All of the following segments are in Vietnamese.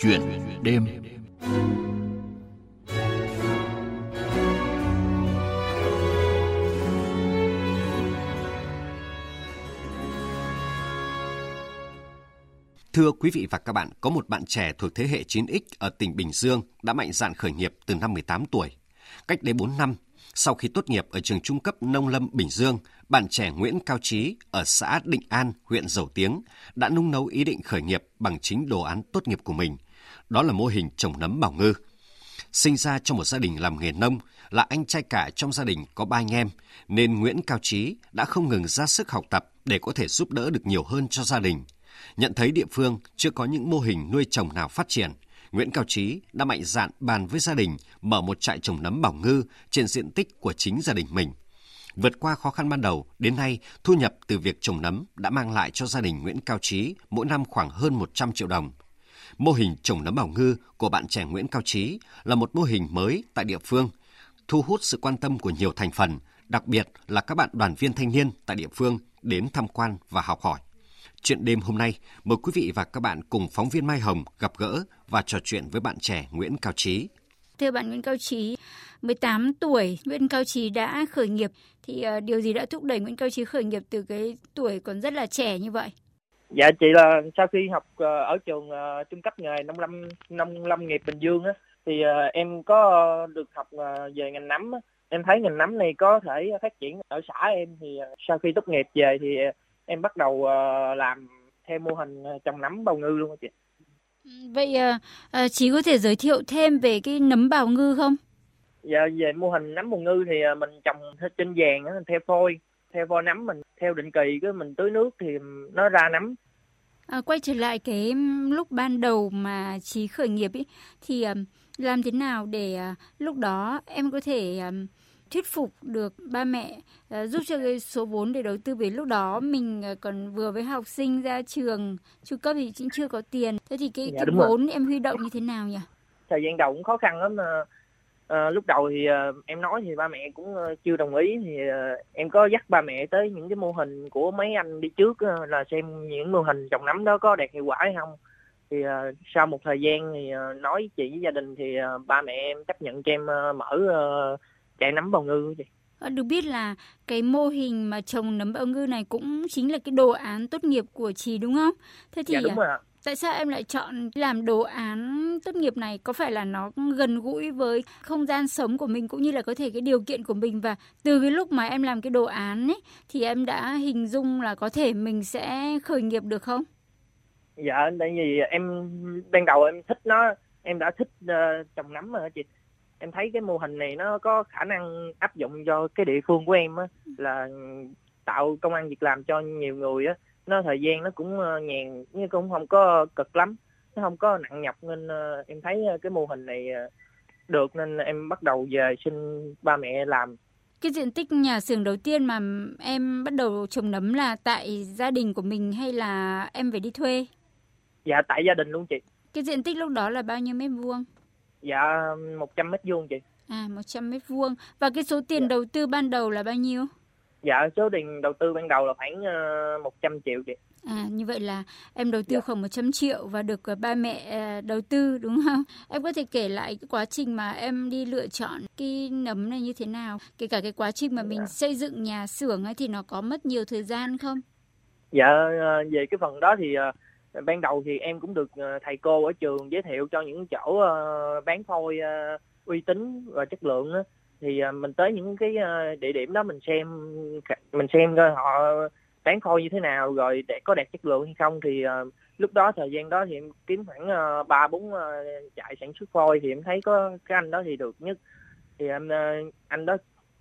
Chuyện đêm Thưa quý vị và các bạn, có một bạn trẻ thuộc thế hệ 9X ở tỉnh Bình Dương đã mạnh dạn khởi nghiệp từ năm 18 tuổi. Cách đây 4 năm, sau khi tốt nghiệp ở trường trung cấp Nông Lâm Bình Dương, bạn trẻ Nguyễn Cao Trí ở xã Định An, huyện Dầu Tiếng đã nung nấu ý định khởi nghiệp bằng chính đồ án tốt nghiệp của mình. Đó là mô hình trồng nấm bảo ngư. Sinh ra trong một gia đình làm nghề nông, là anh trai cả trong gia đình có ba anh em, nên Nguyễn Cao Trí đã không ngừng ra sức học tập để có thể giúp đỡ được nhiều hơn cho gia đình. Nhận thấy địa phương chưa có những mô hình nuôi trồng nào phát triển, Nguyễn Cao Trí đã mạnh dạn bàn với gia đình mở một trại trồng nấm bảo ngư trên diện tích của chính gia đình mình. Vượt qua khó khăn ban đầu, đến nay, thu nhập từ việc trồng nấm đã mang lại cho gia đình Nguyễn Cao Trí mỗi năm khoảng hơn 100 triệu đồng. Mô hình trồng nấm bảo ngư của bạn trẻ Nguyễn Cao Trí là một mô hình mới tại địa phương, thu hút sự quan tâm của nhiều thành phần, đặc biệt là các bạn đoàn viên thanh niên tại địa phương đến tham quan và học hỏi. Chuyện đêm hôm nay, mời quý vị và các bạn cùng phóng viên Mai Hồng gặp gỡ và trò chuyện với bạn trẻ Nguyễn Cao Trí. Thưa bạn Nguyễn Cao Trí, 18 tuổi, Nguyễn Cao Trí đã khởi nghiệp. Thì ờ, điều gì đã thúc đẩy Nguyễn Cao Trí khởi nghiệp từ cái tuổi còn rất là trẻ như vậy? Dạ chị là sau khi học uh, ở trường uh, trung cấp nghề nông lâm nông lâm nghiệp Bình Dương á, thì uh, em có được học về ngành nấm á. Em thấy ngành nấm này có thể phát triển ở xã em thì sau khi tốt nghiệp về thì em bắt đầu làm theo mô hình trồng nấm bào ngư luôn chị. Ừ, vậy chị có thể giới thiệu thêm về cái nấm bào ngư không? Dạ về mô hình nấm bào ngư thì mình trồng trên vàng theo phôi, theo phôi nấm mình theo định kỳ cái mình tưới nước thì nó ra nấm. À, quay trở lại cái lúc ban đầu mà trí khởi nghiệp ý, thì làm thế nào để uh, lúc đó em có thể thuyết phục được ba mẹ uh, giúp cho cái số vốn để đầu tư vì lúc đó mình uh, còn vừa với học sinh ra trường trung cấp thì cũng chưa có tiền thế thì cái, dạ, cái vốn rồi. em huy động như thế nào nhỉ thời gian đầu cũng khó khăn lắm mà uh, lúc đầu thì uh, em nói thì ba mẹ cũng uh, chưa đồng ý thì uh, em có dắt ba mẹ tới những cái mô hình của mấy anh đi trước uh, là xem những mô hình trồng nấm đó có đạt hiệu quả hay không thì uh, sau một thời gian thì uh, nói chị với gia đình thì uh, ba mẹ em chấp nhận cho em uh, mở uh, chạy nấm bào ngư chị. Ờ, được biết là cái mô hình mà trồng nấm bào ngư này cũng chính là cái đồ án tốt nghiệp của chị đúng không? Thế thì dạ, đúng rồi ạ tại sao em lại chọn làm đồ án tốt nghiệp này? Có phải là nó gần gũi với không gian sống của mình cũng như là có thể cái điều kiện của mình và từ cái lúc mà em làm cái đồ án ấy thì em đã hình dung là có thể mình sẽ khởi nghiệp được không? Dạ, tại vì em ban đầu em thích nó, em đã thích uh, trồng nấm rồi chị em thấy cái mô hình này nó có khả năng áp dụng cho cái địa phương của em á là tạo công an việc làm cho nhiều người á nó thời gian nó cũng ờ, nhàn nhưng cũng không có cực lắm nó không có nặng nhọc nên ờ, em thấy ờ, cái mô hình này được nên em bắt đầu về xin ba mẹ làm cái diện tích nhà xưởng đầu tiên mà em bắt đầu trồng nấm là tại gia đình của mình hay là em phải đi thuê? Dạ tại gia đình luôn chị. Cái diện tích lúc đó là bao nhiêu mét vuông? Dạ 100 mét vuông chị. À 100 mét vuông. Và cái số tiền dạ. đầu tư ban đầu là bao nhiêu? Dạ số tiền đầu tư ban đầu là khoảng uh, ờ, 100 triệu chị. À như vậy là em đầu tư dạ. khoảng 100 triệu và được uh, ba mẹ uh, đầu tư đúng không? Em có thể kể lại cái quá trình mà em đi lựa chọn cái nấm này như thế nào? Kể cả cái quá trình mà mình dạ. xây dựng nhà xưởng ấy thì nó có mất nhiều thời gian không? Dạ về cái phần đó thì ban đầu thì em cũng được ờ, thầy cô ở trường giới thiệu cho những chỗ ờ, bán phôi ờ, uy tín và chất lượng thì à, mình tới những cái à, địa điểm đó mình xem mình xem coi họ bán phôi như thế nào, rồi để có đạt chất lượng hay không. Thì à, lúc đó, thời gian đó thì em kiếm khoảng ba, bốn trại sản xuất phôi thì em thấy có cái anh đó thì được nhất. Thì em anh đó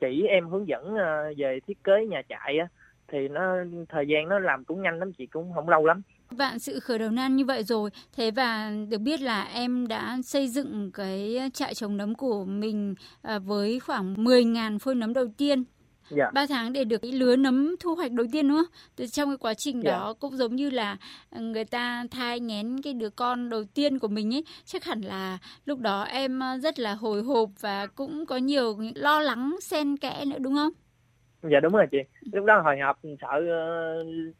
chỉ em hướng dẫn về thiết kế nhà trại á. Thì nó, thời gian nó làm cũng nhanh lắm, chị cũng không lâu lắm. Vạn sự khởi đầu nan như vậy rồi, thế và được biết là em đã xây dựng cái trại trồng nấm của mình à, với khoảng 10.000 phôi nấm đầu tiên. Dạ. 3 tháng để được cái lứa nấm thu hoạch đầu tiên đúng không? Từ trong cái quá trình dạ. đó cũng giống như là người ta thai nghén cái đứa con đầu tiên của mình ấy, chắc hẳn là lúc đó em rất là hồi hộp và cũng có nhiều lo lắng xen kẽ nữa đúng không? Dạ đúng rồi chị. Lúc đó hồi hộp sợ uh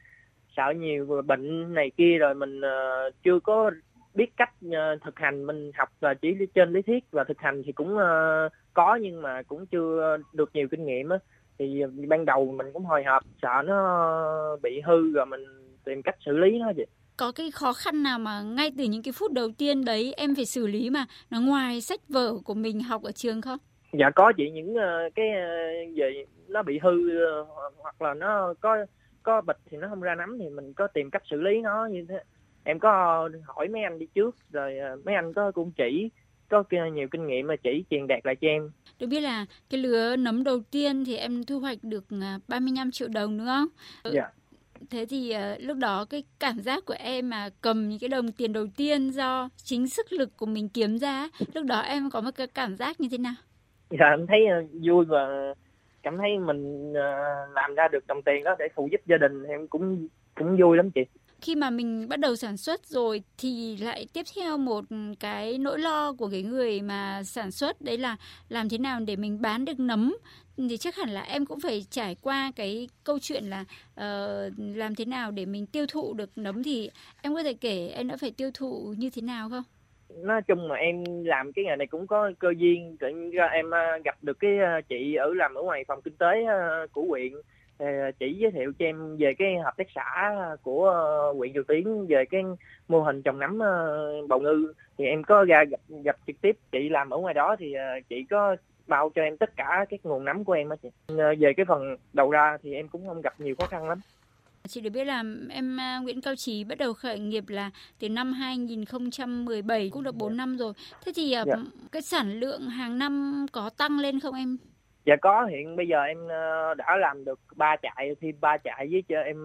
sợ nhiều bệnh này kia rồi mình uh, chưa có biết cách uh, thực hành. Mình học và chỉ trên lý thuyết và thực hành thì cũng uh, có nhưng mà cũng chưa được nhiều kinh nghiệm á. Thì ban đầu mình cũng hồi hộp sợ nó bị hư rồi mình tìm cách xử lý nó vậy. Có cái khó khăn nào mà ngay từ những cái phút đầu tiên đấy em phải xử lý mà nó ngoài sách vở của mình học ở trường không? Dạ có chị những cái gì nó bị hư hoặc là nó có có bịch thì nó không ra nắm thì mình có tìm cách xử lý nó như thế em có hỏi mấy anh đi trước rồi ờ, mấy anh có cũng chỉ có nhiều kinh nghiệm mà chỉ truyền đạt lại cho em. Được biết là cái lứa nấm đầu tiên thì em thu hoạch được 35 à, triệu đồng đúng không? Ừ. Dạ. Thế thì uh, lúc đó cái cảm giác của em mà cầm những cái đồng tiền đầu tiên do chính sức lực của mình kiếm ra, lúc đó em có một cái cảm giác như thế nào? Dạ em thấy vui và cảm thấy mình ờ, làm ra được đồng tiền đó để phụ giúp gia đình em cũng cũng vui lắm chị khi mà mình bắt đầu sản xuất rồi thì lại tiếp theo một cái nỗi lo của cái người mà sản xuất đấy là làm thế nào để mình bán được nấm thì chắc hẳn là em cũng phải trải qua cái câu chuyện là uh, làm thế nào để mình tiêu thụ được nấm thì em có thể kể em đã phải tiêu thụ như thế nào không? Nói chung mà em làm cái nghề này cũng có cơ duyên. Tự nhiên em à, gặp được cái à, chị ở làm ở ngoài phòng kinh tế à, của huyện. Chỉ giới thiệu cho em về cái hợp tác xã của huyện Dầu Tiến về cái mô hình trồng nấm bào ngư. Thì em có ra gặp, gặp trực tiếp chị làm ở ngoài đó thì chị có bao cho em tất cả các nguồn nấm của em á chị. Ờ, về cái phần đầu ra thì em cũng không gặp nhiều khó khăn lắm. Chị được biết là em Nguyễn Cao Trí bắt đầu khởi nghiệp là từ năm 2017 cũng được 4 năm rồi. Thế thì dạ. cái sản lượng hàng năm có tăng lên không em? dạ có hiện bây giờ em ờ, đã làm được ba trại thêm ba trại với cho em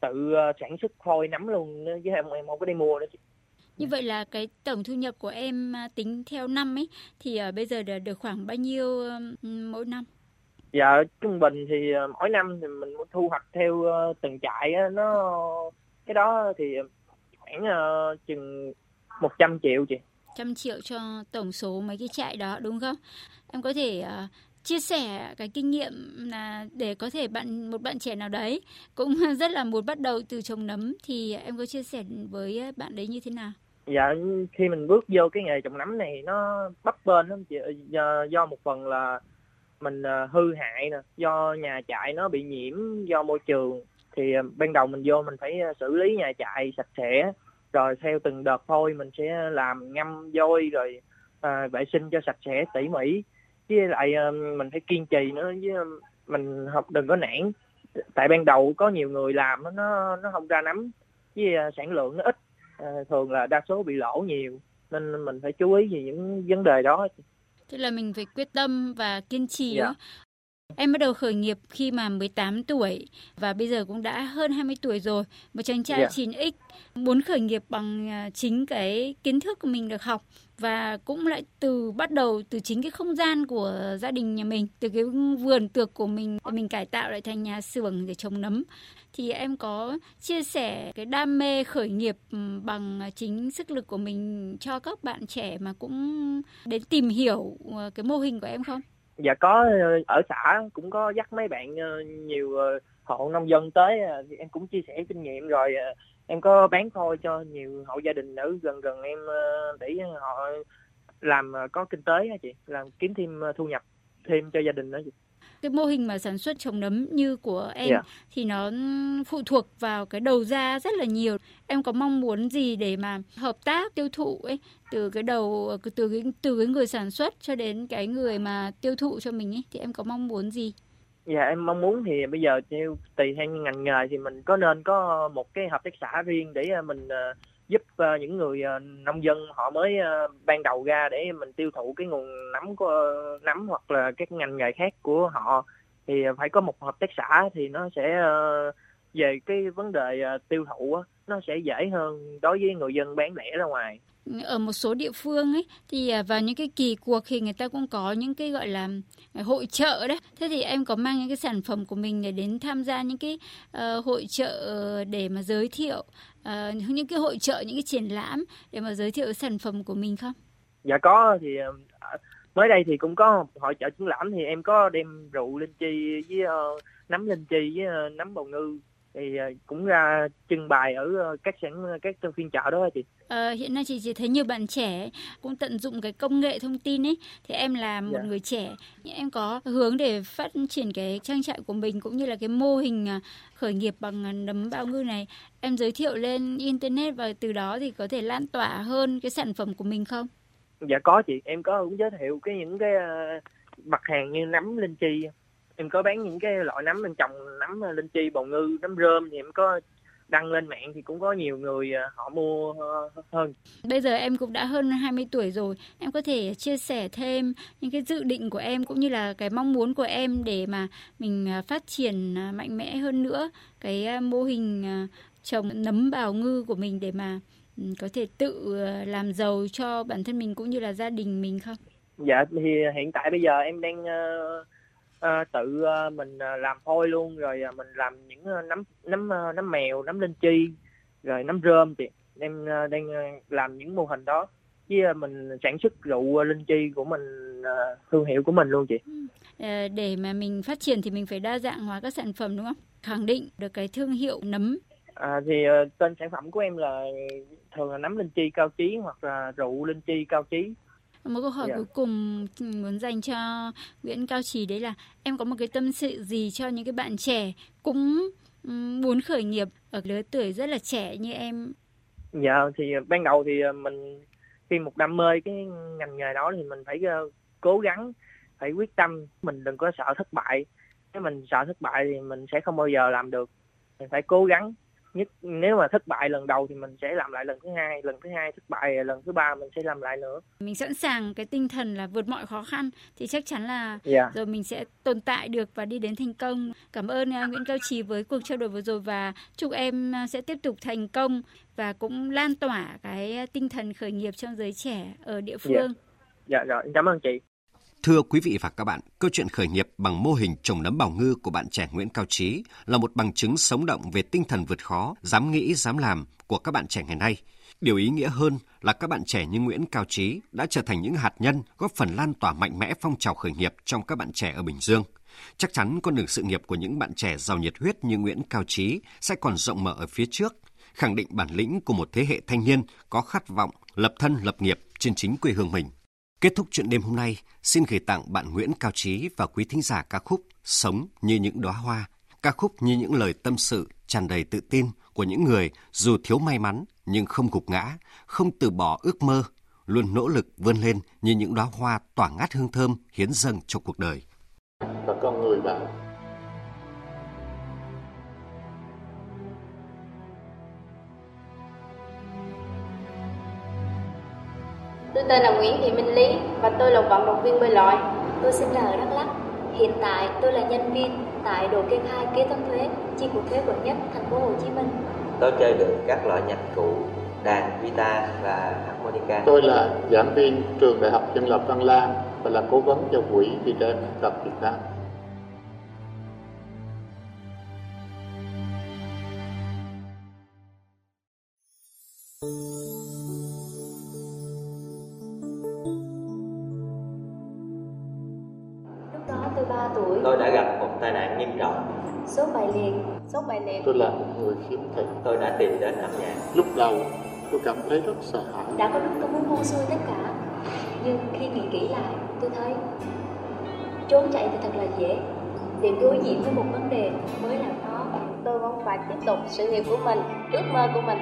tự sản xuất phôi nắm luôn chứ em em không có đi mua nữa như vậy là cái tổng thu nhập của em tính theo năm ấy thì bây giờ được khoảng bao nhiêu mỗi năm? Dạ trung bình thì mỗi năm thì mình thu hoạch theo từng trại á, nó cái đó thì khoảng uh, chừng 100 triệu chị. trăm triệu cho tổng số mấy cái trại đó đúng không? Em có thể uh, chia sẻ cái kinh nghiệm là để có thể bạn một bạn trẻ nào đấy cũng rất là muốn bắt đầu từ trồng nấm thì em có chia sẻ với bạn đấy như thế nào? Dạ khi mình bước vô cái nghề trồng nấm này nó bấp bênh lắm chị do, do một phần là mình ờ, hư hại nè, do nhà trại nó bị nhiễm do môi trường thì ờ, ban đầu mình vô mình phải ờ, xử lý nhà trại sạch sẽ rồi theo từng đợt thôi mình sẽ làm ngâm vôi rồi à, vệ sinh cho sạch sẽ tỉ mỉ. Với lại mình phải kiên trì nữa với mình học đừng có nản. Tại ban đầu có nhiều người làm nó nó không ra nắm với sản lượng nó ít à, thường là đa số bị lỗ nhiều nên mình phải chú ý về những vấn đề đó tức là mình phải quyết tâm và kiên trì yeah. Dạ. Em bắt đầu khởi nghiệp khi mà 18 tuổi và bây giờ cũng đã hơn 20 tuổi rồi. Một chàng trai yeah. 9X muốn khởi nghiệp bằng à, chính cái kiến thức của mình được học và cũng lại từ bắt đầu từ chính cái không gian của gia đình nhà mình, từ cái vườn tược của mình mình cải tạo lại thành nhà xưởng để trồng nấm. Thì em có chia sẻ cái đam mê khởi nghiệp bằng chính sức lực của mình cho các bạn trẻ mà cũng đến tìm hiểu à, cái mô hình của em không? Dạ có ờ, ở xã cũng có dắt mấy bạn ờ, nhiều ờ, hộ nông dân tới thì em cũng chia sẻ kinh nghiệm rồi em có bán phôi cho nhiều hộ gia đình ở gần gần em để họ làm có kinh tế á chị, làm kiếm thêm thu nhập thêm cho gia đình đó chị cái mô hình mà sản xuất trồng nấm như của em yeah. Dạ. thì nó phụ thuộc vào cái đầu ra rất là nhiều. Em có mong muốn gì để mà hợp tác tiêu thụ ấy từ cái đầu từ cái từ cái người sản xuất cho đến cái người mà tiêu thụ cho mình ấy thì em có mong muốn gì? Dạ em mong muốn thì bây giờ theo tùy theo ngành nghề thì mình có nên có một cái hợp tác xã riêng để à, mình uh, giúp uh, những người uh, nông dân họ mới uh, ban đầu ra để mình tiêu thụ cái nguồn nấm của uh, nấm hoặc là các ngành nghề khác của họ. Thì phải có một hợp tác xã thì nó sẽ uh, về cái vấn đề uh, tiêu thụ uh, nó sẽ dễ hơn đối với người dân bán lẻ ra ngoài. Ở một số địa phương ấy thì vào những cái kỳ cuộc thì người ta cũng có những cái gọi là hội trợ đấy. Thế thì em có mang những cái sản phẩm của mình để đến tham gia những cái uh, hội trợ để mà giới thiệu uh, những cái hội trợ những cái triển lãm để mà giới thiệu sản phẩm của mình không? Dạ có thì uh, mới đây thì cũng có hội trợ triển lãm thì em có đem rượu linh chi với uh, nấm linh chi với uh, nấm bào ngư thì ờ, cũng ra trưng bày ở ờ, các sản các phiên chợ đó chị. À, hiện nay chị chỉ thấy nhiều bạn trẻ cũng tận dụng cái công nghệ thông tin ấy thì em là một yeah. Dạ. người trẻ em có hướng để phát triển cái trang trại của mình cũng như là cái mô hình khởi nghiệp bằng nấm bao ngư này em giới thiệu lên internet và từ đó thì có thể lan tỏa hơn cái sản phẩm của mình không? Dạ có chị, em có cũng giới thiệu cái những cái mặt hàng như nấm linh chi em có bán những cái loại nấm bên trồng nấm ờ, linh chi bào ngư nấm rơm thì em có đăng lên mạng thì cũng có nhiều người ờ, họ mua ờ, hơn. Bây giờ em cũng đã hơn 20 tuổi rồi, em có thể chia sẻ thêm những cái dự định của em cũng như là cái mong muốn của em để mà mình phát triển mạnh mẽ hơn nữa cái mô hình trồng nấm bào ngư của mình để mà ừ, có thể tự làm giàu cho bản thân mình cũng như là gia đình mình không? Dạ thì hiện tại bây giờ em đang uh, uh, tự uh, mình uh, làm phôi luôn rồi uh, mình làm những uh, nấm nấm uh, nấm mèo nấm linh chi rồi nấm rơm thì em uh, đang làm những mô hình đó. Với uh, mình sản xuất rượu uh, linh chi của mình uh, thương hiệu của mình luôn chị. Ừ. để mà mình phát triển thì mình phải đa dạng hóa các sản phẩm đúng không? Khẳng định được cái thương hiệu nấm. À, thì uh, tên sản phẩm của em là thường là nấm linh chi cao trí hoặc là rượu linh chi cao trí một câu hỏi yeah. Dạ. cuối cùng muốn dành cho Nguyễn Cao Trí đấy là em có một cái tâm sự gì cho những cái bạn trẻ cũng muốn khởi nghiệp ở lứa tuổi rất là trẻ như em? Dạ thì ban đầu thì ờ, mình khi một đam mê cái ngành nghề đó thì mình phải ờ, cố gắng phải quyết tâm mình đừng có sợ thất bại nếu mình sợ thất bại thì mình sẽ không bao giờ làm được mình phải cố gắng nhất nếu mà thất bại lần đầu thì mình sẽ làm lại lần thứ hai lần thứ hai thất bại lần thứ ba mình sẽ làm lại nữa mình sẵn sàng cái tinh thần là vượt mọi khó khăn thì chắc chắn là yeah. Dạ. rồi mình sẽ tồn tại được và đi đến thành công cảm ơn uh, Nguyễn Cao Trí với cuộc trao đổi vừa rồi và chúc em uh, sẽ tiếp tục thành công và cũng lan tỏa cái tinh thần khởi nghiệp trong giới trẻ ở địa dạ. phương dạ yeah. rồi cảm ơn chị Thưa quý vị và các bạn, câu chuyện khởi nghiệp bằng mô hình trồng nấm bào ngư của bạn trẻ Nguyễn Cao Trí là một bằng chứng sống động về tinh thần vượt khó, dám nghĩ, dám làm của các bạn trẻ ngày nay. Điều ý nghĩa hơn là các bạn trẻ như Nguyễn Cao Trí đã trở thành những hạt nhân góp phần lan tỏa mạnh mẽ phong trào khởi nghiệp trong các bạn trẻ ở Bình Dương. Chắc chắn con đường sự nghiệp của những bạn trẻ giàu nhiệt huyết như Nguyễn Cao Trí sẽ còn rộng mở ở phía trước, khẳng định bản lĩnh của một thế hệ thanh niên có khát vọng lập thân lập nghiệp trên chính quê hương mình. Kết thúc chuyện đêm hôm nay, xin gửi tặng bạn Nguyễn Cao Trí và quý thính giả ca khúc Sống như những đóa hoa, ca khúc như những lời tâm sự tràn đầy tự tin của những người dù thiếu may mắn nhưng không gục ngã, không từ bỏ ước mơ, luôn nỗ lực vươn lên như những đóa hoa tỏa ngát hương thơm hiến dâng cho cuộc đời. Và con người bạn Tôi tên là Nguyễn Thị Minh Lý và tôi là vận động viên bơi lội. Tôi sinh ra ở Đắk Lắk. Hiện tại tôi là nhân viên tại đội kê khai kế toán thuế, chi cục thuế quận nhất, thành phố Hồ Chí Minh. Tôi chơi được các loại nhạc cụ, đàn, guitar và harmonica. Tôi là giảng viên trường Đại học Dân lập Văn Lang và là cố vấn cho quỹ vì trẻ tật Việt Nam. Sốt bài liệt. Tôi là một người khiếm thị. Tôi đã tìm đến âm nhạc. Lúc đầu tôi cảm thấy rất sợ hãi. Đã có lúc tôi muốn buông xuôi tất cả, nhưng khi nghĩ kỹ lại, tôi thấy trốn chạy thì thật là dễ, để đối diện với một vấn đề mới là khó. Tôi vẫn phải tiếp tục sự nghiệp của mình, ước mơ của mình.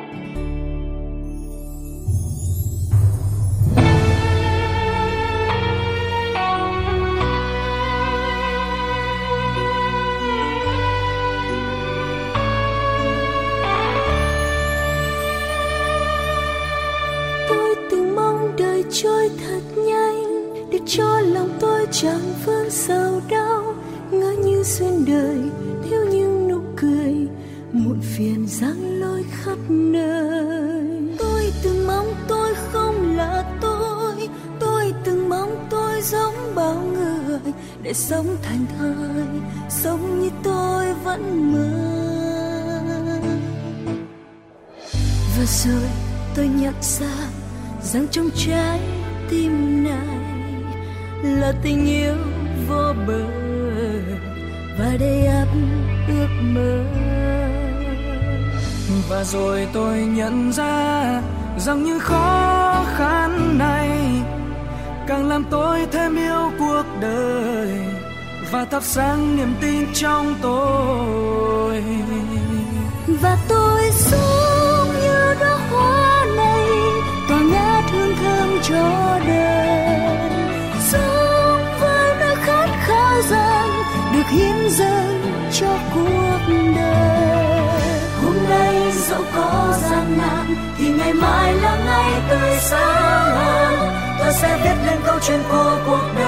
Cho lòng tôi chẳng vương sầu đau, ngỡ như xuyên đời thiếu những nụ cười muộn phiền giăng lối khắp nơi. Tôi từng mong tôi không là tôi tôi từng mong tôi giống bao người, để sống thành thời, sống như tôi vẫn mơ. Và rồi tôi nhận ra rằng trong trái tim nào là tình yêu vô bờ và đầy ắp ước mơ. Và rồi tôi nhận ra rằng những khó khăn này càng làm tôi thêm yêu cuộc đời và thắp sáng niềm tin trong tôi. Và tôi sống như đóa hoa này tỏa ngát hương thơm cho đời hiến dâng cho cuộc đời. Hôm nay dẫu có gian nan, thì ngày mai là ngày tươi sáng tôi sẽ viết lên câu chuyện của cuộc đời.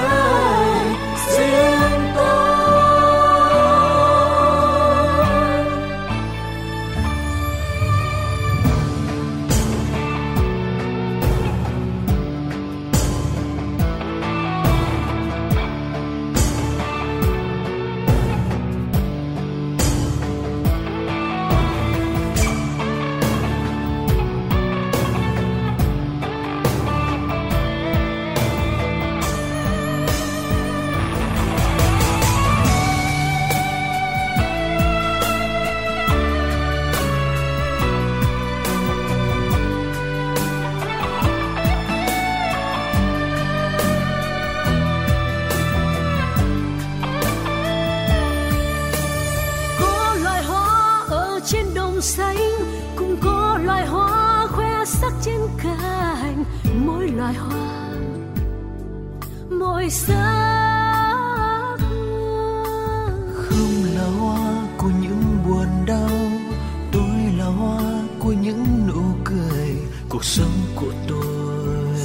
Của những nụ cười, cuộc sống của tôi.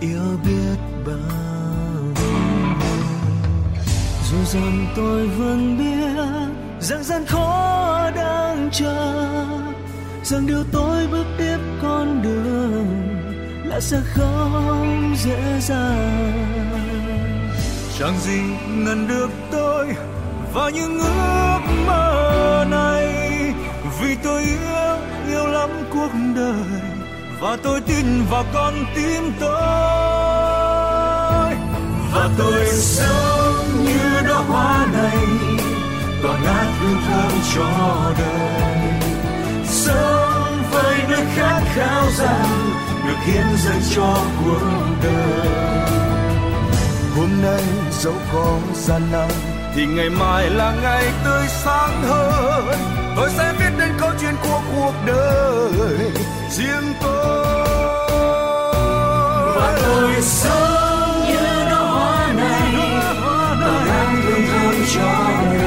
Yêu biết bao dù rằng tôi vẫn biết rằng gian khó đang chờ, rằng điều tôi bước tiếp con đường là sẽ không dễ dàng. Chẳng gì ngăn được tôi vào những ước mơ này vì tôi yêu yêu lắm cuộc đời, và tôi tin vào con tim tôi. Và tôi sống như đóa hoa này tỏa ngát hương thơm cho đời. Sống với nơi khát khao rằng được hiến dâng cho cuộc đời. Hôm nay dẫu có gian nan thì ngày mai là ngày tươi sáng hơn. Tôi sẽ viết nên câu chuyện của cuộc đời riêng tôi. Và tôi sống như đóa hoa này, và đang hương thơm cho người